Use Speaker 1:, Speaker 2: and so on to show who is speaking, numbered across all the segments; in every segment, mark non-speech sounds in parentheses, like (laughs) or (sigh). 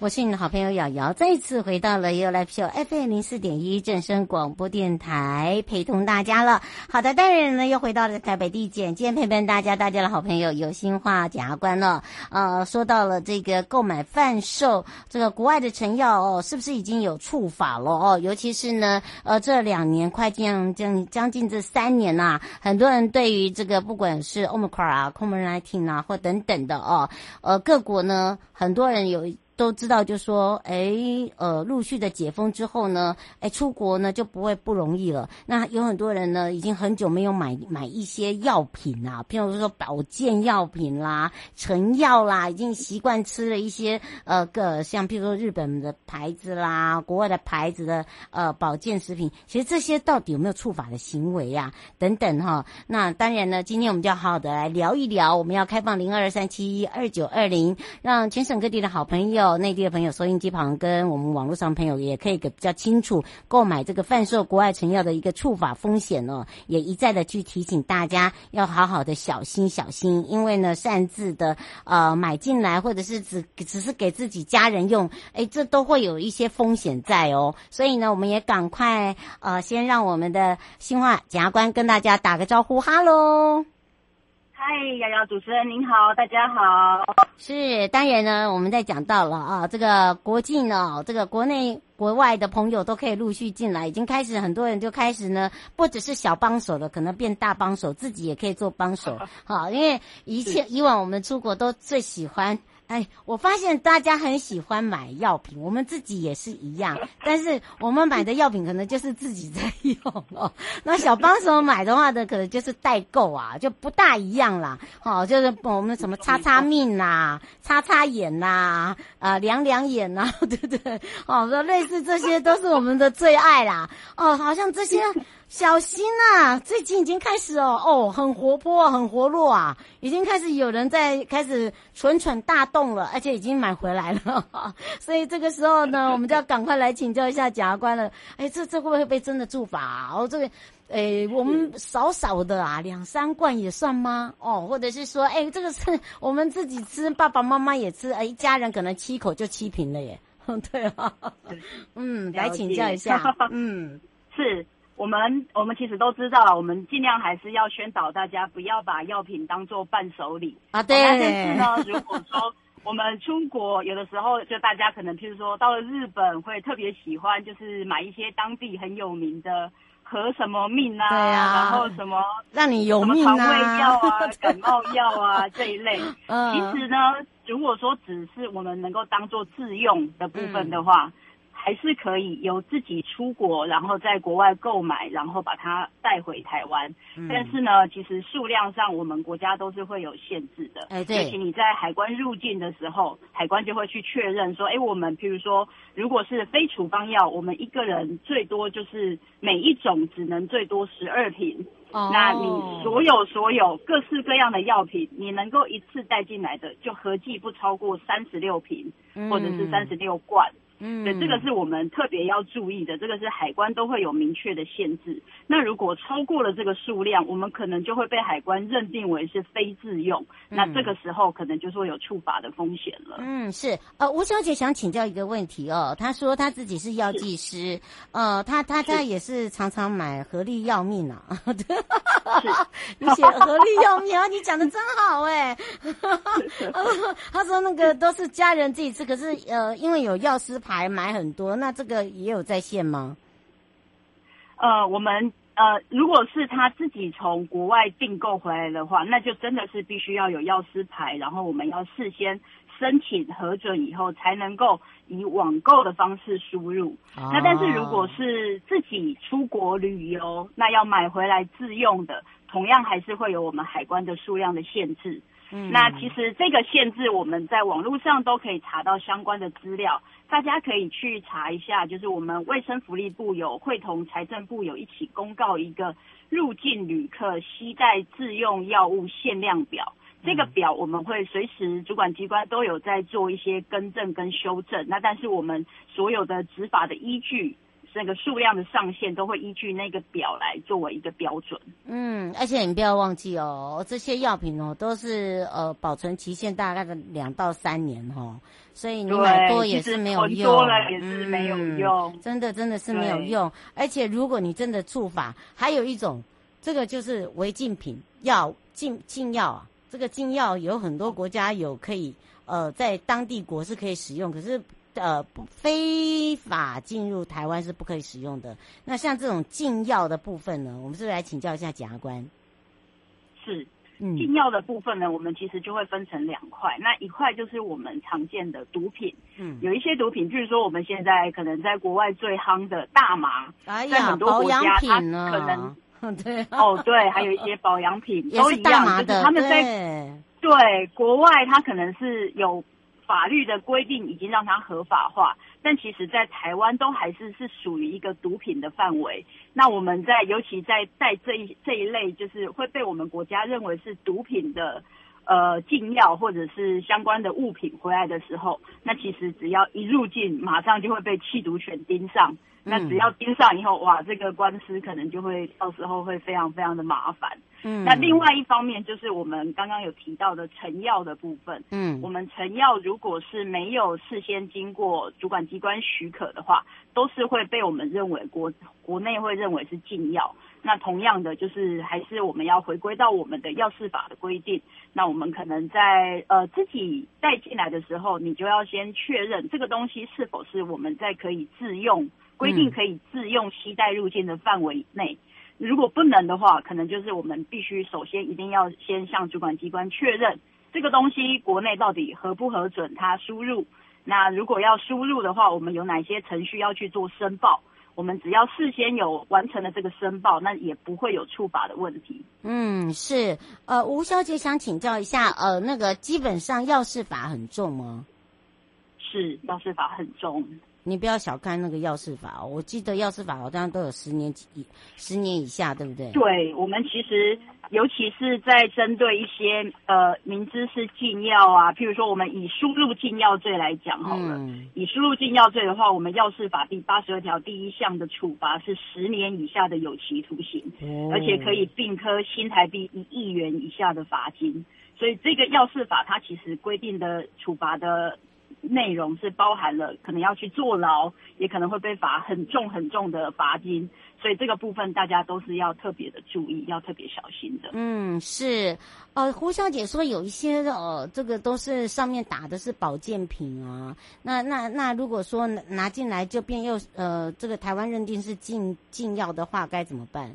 Speaker 1: 我是你的好朋友瑶瑶，再一次回到了 ufo FM 零四点一正声广播电台，陪同大家了。好的，当然呢，又回到了台北地检，今天陪伴大家，大家的好朋友有心话检察官了。呃，说到了这个购买贩售这个国外的成药哦，是不是已经有触法了哦？尤其是呢，呃，这两年快将将将近这三年呐、很多人对于这个不管是 Omicron 啊、COVID-19 啊或等等的哦，呃，各国呢，很多人有。都知道，就说，哎，呃，陆续的解封之后呢，哎，出国呢就不会不容易了。那有很多人呢，已经很久没有买买一些药品啊，譬如说保健药品啦、成药啦，已经习惯吃了一些呃个像譬如说日本的牌子啦、国外的牌子的呃保健食品。其实这些到底有没有触法的行为呀、等等哈。那当然呢，今天我们就要好好的来聊一聊。我们要开放零二三七一二九二零，让全省各地的好朋友。到内地的朋友，收音机旁跟我们网络上朋友也可以比较清楚购买这个贩售国外成药的一个触法风险哦，也一再的去提醒大家要好好的小心小心，因为呢擅自的呃买进来或者是只只是给自己家人用，哎，这都会有一些风险在哦，所以呢我们也赶快呃先让我们的欣樺检察官跟大家打个招呼，哈喽。
Speaker 2: 嗨，瑶瑶主持人您好，大家好。
Speaker 1: 是，当然呢，我们在讲到了啊，这个国际呢，这个国内国外的朋友都可以陆续进来，已经开始很多人就开始呢，不只是小帮手了，可能变大帮手，自己也可以做帮手。(laughs) 好，因为一切以往我们出国都最喜欢。哎，我发现大家很喜欢买药品，我们自己也是一样。但是我们买的药品可能就是自己在用哦。那小帮手买的话呢，可能就是代购啊，就不大一样啦。好，就是我们什么擦擦面呐，擦擦眼呐，啊，凉凉眼呐，(laughs) 对不对？哦，说类似这些都是我们的最爱啦。哦，好像这些。小心啊！最近已经开始哦，哦，很活泼，很活络啊，已经开始有人在开始蠢蠢大动了，而且已经买回来了。(laughs) 所以这个时候呢，(laughs) 我们就要赶快来请教一下检察官了。哎，这这会不会被真的住法啊？哦，这个，哎，我们少少的啊，两三罐也算吗？哦，或者是说，哎，这个是 (laughs) 我们自己吃，爸爸妈妈也吃，哎，一家人可能七口就七瓶了耶。对啊，嗯，来请教一下，嗯，
Speaker 2: 是。我们我们其实都知道了，我们尽量还是要宣导大家不要把药品当做伴手礼
Speaker 1: 啊。对。
Speaker 2: 但是呢，如果说我们出国，有的时候就大家可能，譬如说到了日本，会特别喜欢，就是买一些当地很有名的和什么命啊，啊然后什么
Speaker 1: 让你有命啊，
Speaker 2: 肠胃药啊、感冒药啊这一类。(laughs) 嗯。其实呢，如果说只是我们能够当做自用的部分的话。嗯还是可以由自己出国，然后在国外购买，然后把它带回台湾。嗯、但是呢，其实数量上我们国家都是会有限制的。哎，对。尤其你在海关入境的时候，海关就会去确认说，哎，我们譬如说，如果是非处方药，我们一个人最多就是每一种只能最多十二瓶。哦。那你所有所有各式各样的药品，你能够一次带进来的，就合计不超过三十六瓶，嗯、或者是三十六罐。嗯，对，这个是我们特别要注意的，这个是海关都会有明确的限制。那如果超过了这个数量，我们可能就会被海关认定为是非自用，嗯、那这个时候可能就说有触法的风险了。
Speaker 1: 嗯，是。呃，吴小姐想请教一个问题哦，她说她自己是药剂师，呃，她她她也是常常买合力药命啊。是，(laughs) 你写合力药命啊，你讲的真好哎。(laughs) 她说那个都是家人自己吃，可是呃，因为有药师。牌买很多，那这个也有在线吗？
Speaker 2: 呃，我们呃，如果是他自己从国外订购回来的话，那就真的是必须要有药师牌，然后我们要事先申请核准以后，才能够以网购的方式输入。哦、那但是如果是自己出国旅游，那要买回来自用的，同样还是会有我们海关的数量的限制。嗯，那其实这个限制我们在网络上都可以查到相关的资料，大家可以去查一下。就是我们卫生福利部有会同财政部有一起公告一个入境旅客携带自用药物限量表。这个表我们会随时主管机关都有在做一些更正跟修正，那但是我们所有的执法的依据，那个数量的上限都会依据那个表来作为一个标准。
Speaker 1: 嗯，而且你不要忘记哦，这些药品哦都是呃保存期限大概的两到三年哦，所以你买多也是没有用，
Speaker 2: 多了也是没有用，
Speaker 1: 嗯、真的真的是没有用。而且如果你真的触法，还有一种，这个就是违禁品，药禁禁药啊。这个禁药有很多国家有可以，呃，在当地国是可以使用，可是呃不非法进入台湾是不可以使用的。那像这种禁药的部分呢，我们是不是来请教一下检察官？
Speaker 2: 是，嗯，禁药的部分呢，我们其实就会分成两块。那一块就是我们常见的毒品，嗯，有一些毒品，譬如说我们现在可能在国外最夯的大麻，在很多国家它可能。(laughs)
Speaker 1: 对
Speaker 2: 哦，对，还有一些保养品都一样，
Speaker 1: 就是
Speaker 2: 他们在对，对国外，它可能是有法律的规定，已经让它合法化，但其实，在台湾都还是是属于一个毒品的范围。那我们在尤其在在这一这一类，就是会被我们国家认为是毒品的呃禁药或者是相关的物品回来的时候，那其实只要一入境，马上就会被缉毒犬盯上。那只要盯上以后，哇，这个官司可能就会到时候会非常非常的麻烦。嗯，那另外一方面就是我们刚刚有提到的成药的部分。嗯，我们成药如果是没有事先经过主管机关许可的话，都是会被我们认为国国内会认为是禁药。那同样的，就是还是我们要回归到我们的药事法的规定。那我们可能在呃自己带进来的时候，你就要先确认这个东西是否是我们在可以自用。规定可以自用携带入境的范围内，如果不能的话，可能就是我们必须首先一定要先向主管机关确认这个东西国内到底核不核准它输入。那如果要输入的话，我们有哪些程序要去做申报？我们只要事先有完成了这个申报，那也不会有触法的问题。
Speaker 1: 嗯，是。呃，吴小姐想请教一下，呃，那个基本上药事法很重吗？
Speaker 2: 是，药事法很重。
Speaker 1: 你不要小看那个药事法哦，我记得药事法好像都有十年以十年以下，对不对？
Speaker 2: 对，我们其实尤其是在针对一些呃明知是禁药啊，譬如说我们以输入禁药罪来讲好了，嗯、以输入禁药罪的话，我们药事法第八十二条第一项的处罚是十年以下的有期徒刑，哦、而且可以并科新台币一亿元以下的罚金，所以这个药事法它其实规定的处罚的。内容是包含了可能要去坐牢，也可能会被罚很重很重的罚金，所以这个部分大家都是要特别的注意，要特别小心的。
Speaker 1: 嗯，是，呃，胡小姐说有一些呃，这个都是上面打的是保健品啊，那那那如果说拿进来就变又呃，这个台湾认定是禁禁药的话，该怎么办？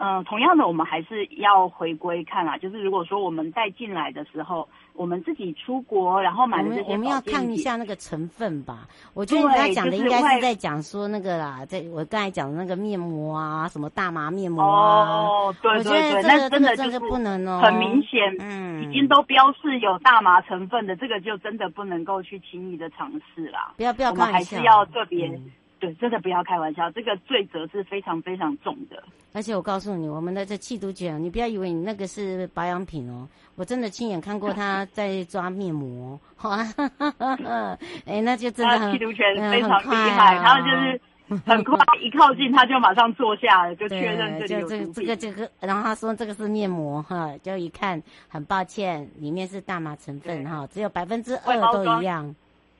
Speaker 2: 嗯、呃，同样的，我们还是要回归看啊，就是如果说我们带进来的时候，我们自己出国，然后买的这些，
Speaker 1: 我们要看一下那个成分吧。我觉得你刚才讲的应该是在讲说那个啦，在我刚才讲的那个面膜啊，什么大麻面膜啊。
Speaker 2: 哦，对对对，
Speaker 1: 那
Speaker 2: 真的
Speaker 1: 就是不能哦，
Speaker 2: 很明显，嗯，已经都标示有大麻成分的，这个就真的不能够去轻易的尝试啦。
Speaker 1: 不要不要，
Speaker 2: 我们还是要特别。嗯对，真的不要开玩笑，这个罪责是非常非常重的。
Speaker 1: 而且我告诉你，我们的这缉毒犬，你不要以为你那个是保养品哦，我真的亲眼看过他 (laughs) 在抓面膜，好啊，哎，那就真的很，缉
Speaker 2: 毒犬非常厉害，然后、啊、就是 (laughs) 很快一靠近他就马上坐下了，就确认这里有毒品。
Speaker 1: 这个这个，然后他说这个是面膜哈，就一看，很抱歉，里面是大麻成分哈，只有百分之二都一样。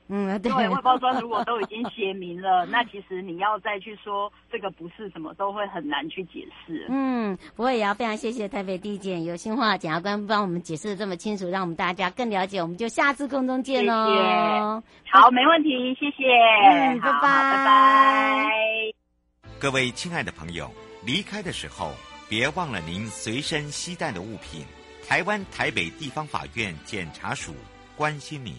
Speaker 1: 嗯，对，
Speaker 2: 外包装如果都已经写明了，(laughs) 那其实你要再去说这个不是什么，都会很难去解释。
Speaker 1: 嗯，不过也要非常谢谢台北地检有心话检察官帮我们解释的这么清楚，让我们大家更了解。我们就下次空中见喽。
Speaker 2: 谢谢。好，没问题，谢谢。
Speaker 1: 嗯，拜拜，
Speaker 2: 拜拜。
Speaker 3: 各位亲爱的朋友，离开的时候别忘了您随身携带的物品。台湾台北地方法院检察署。关心您。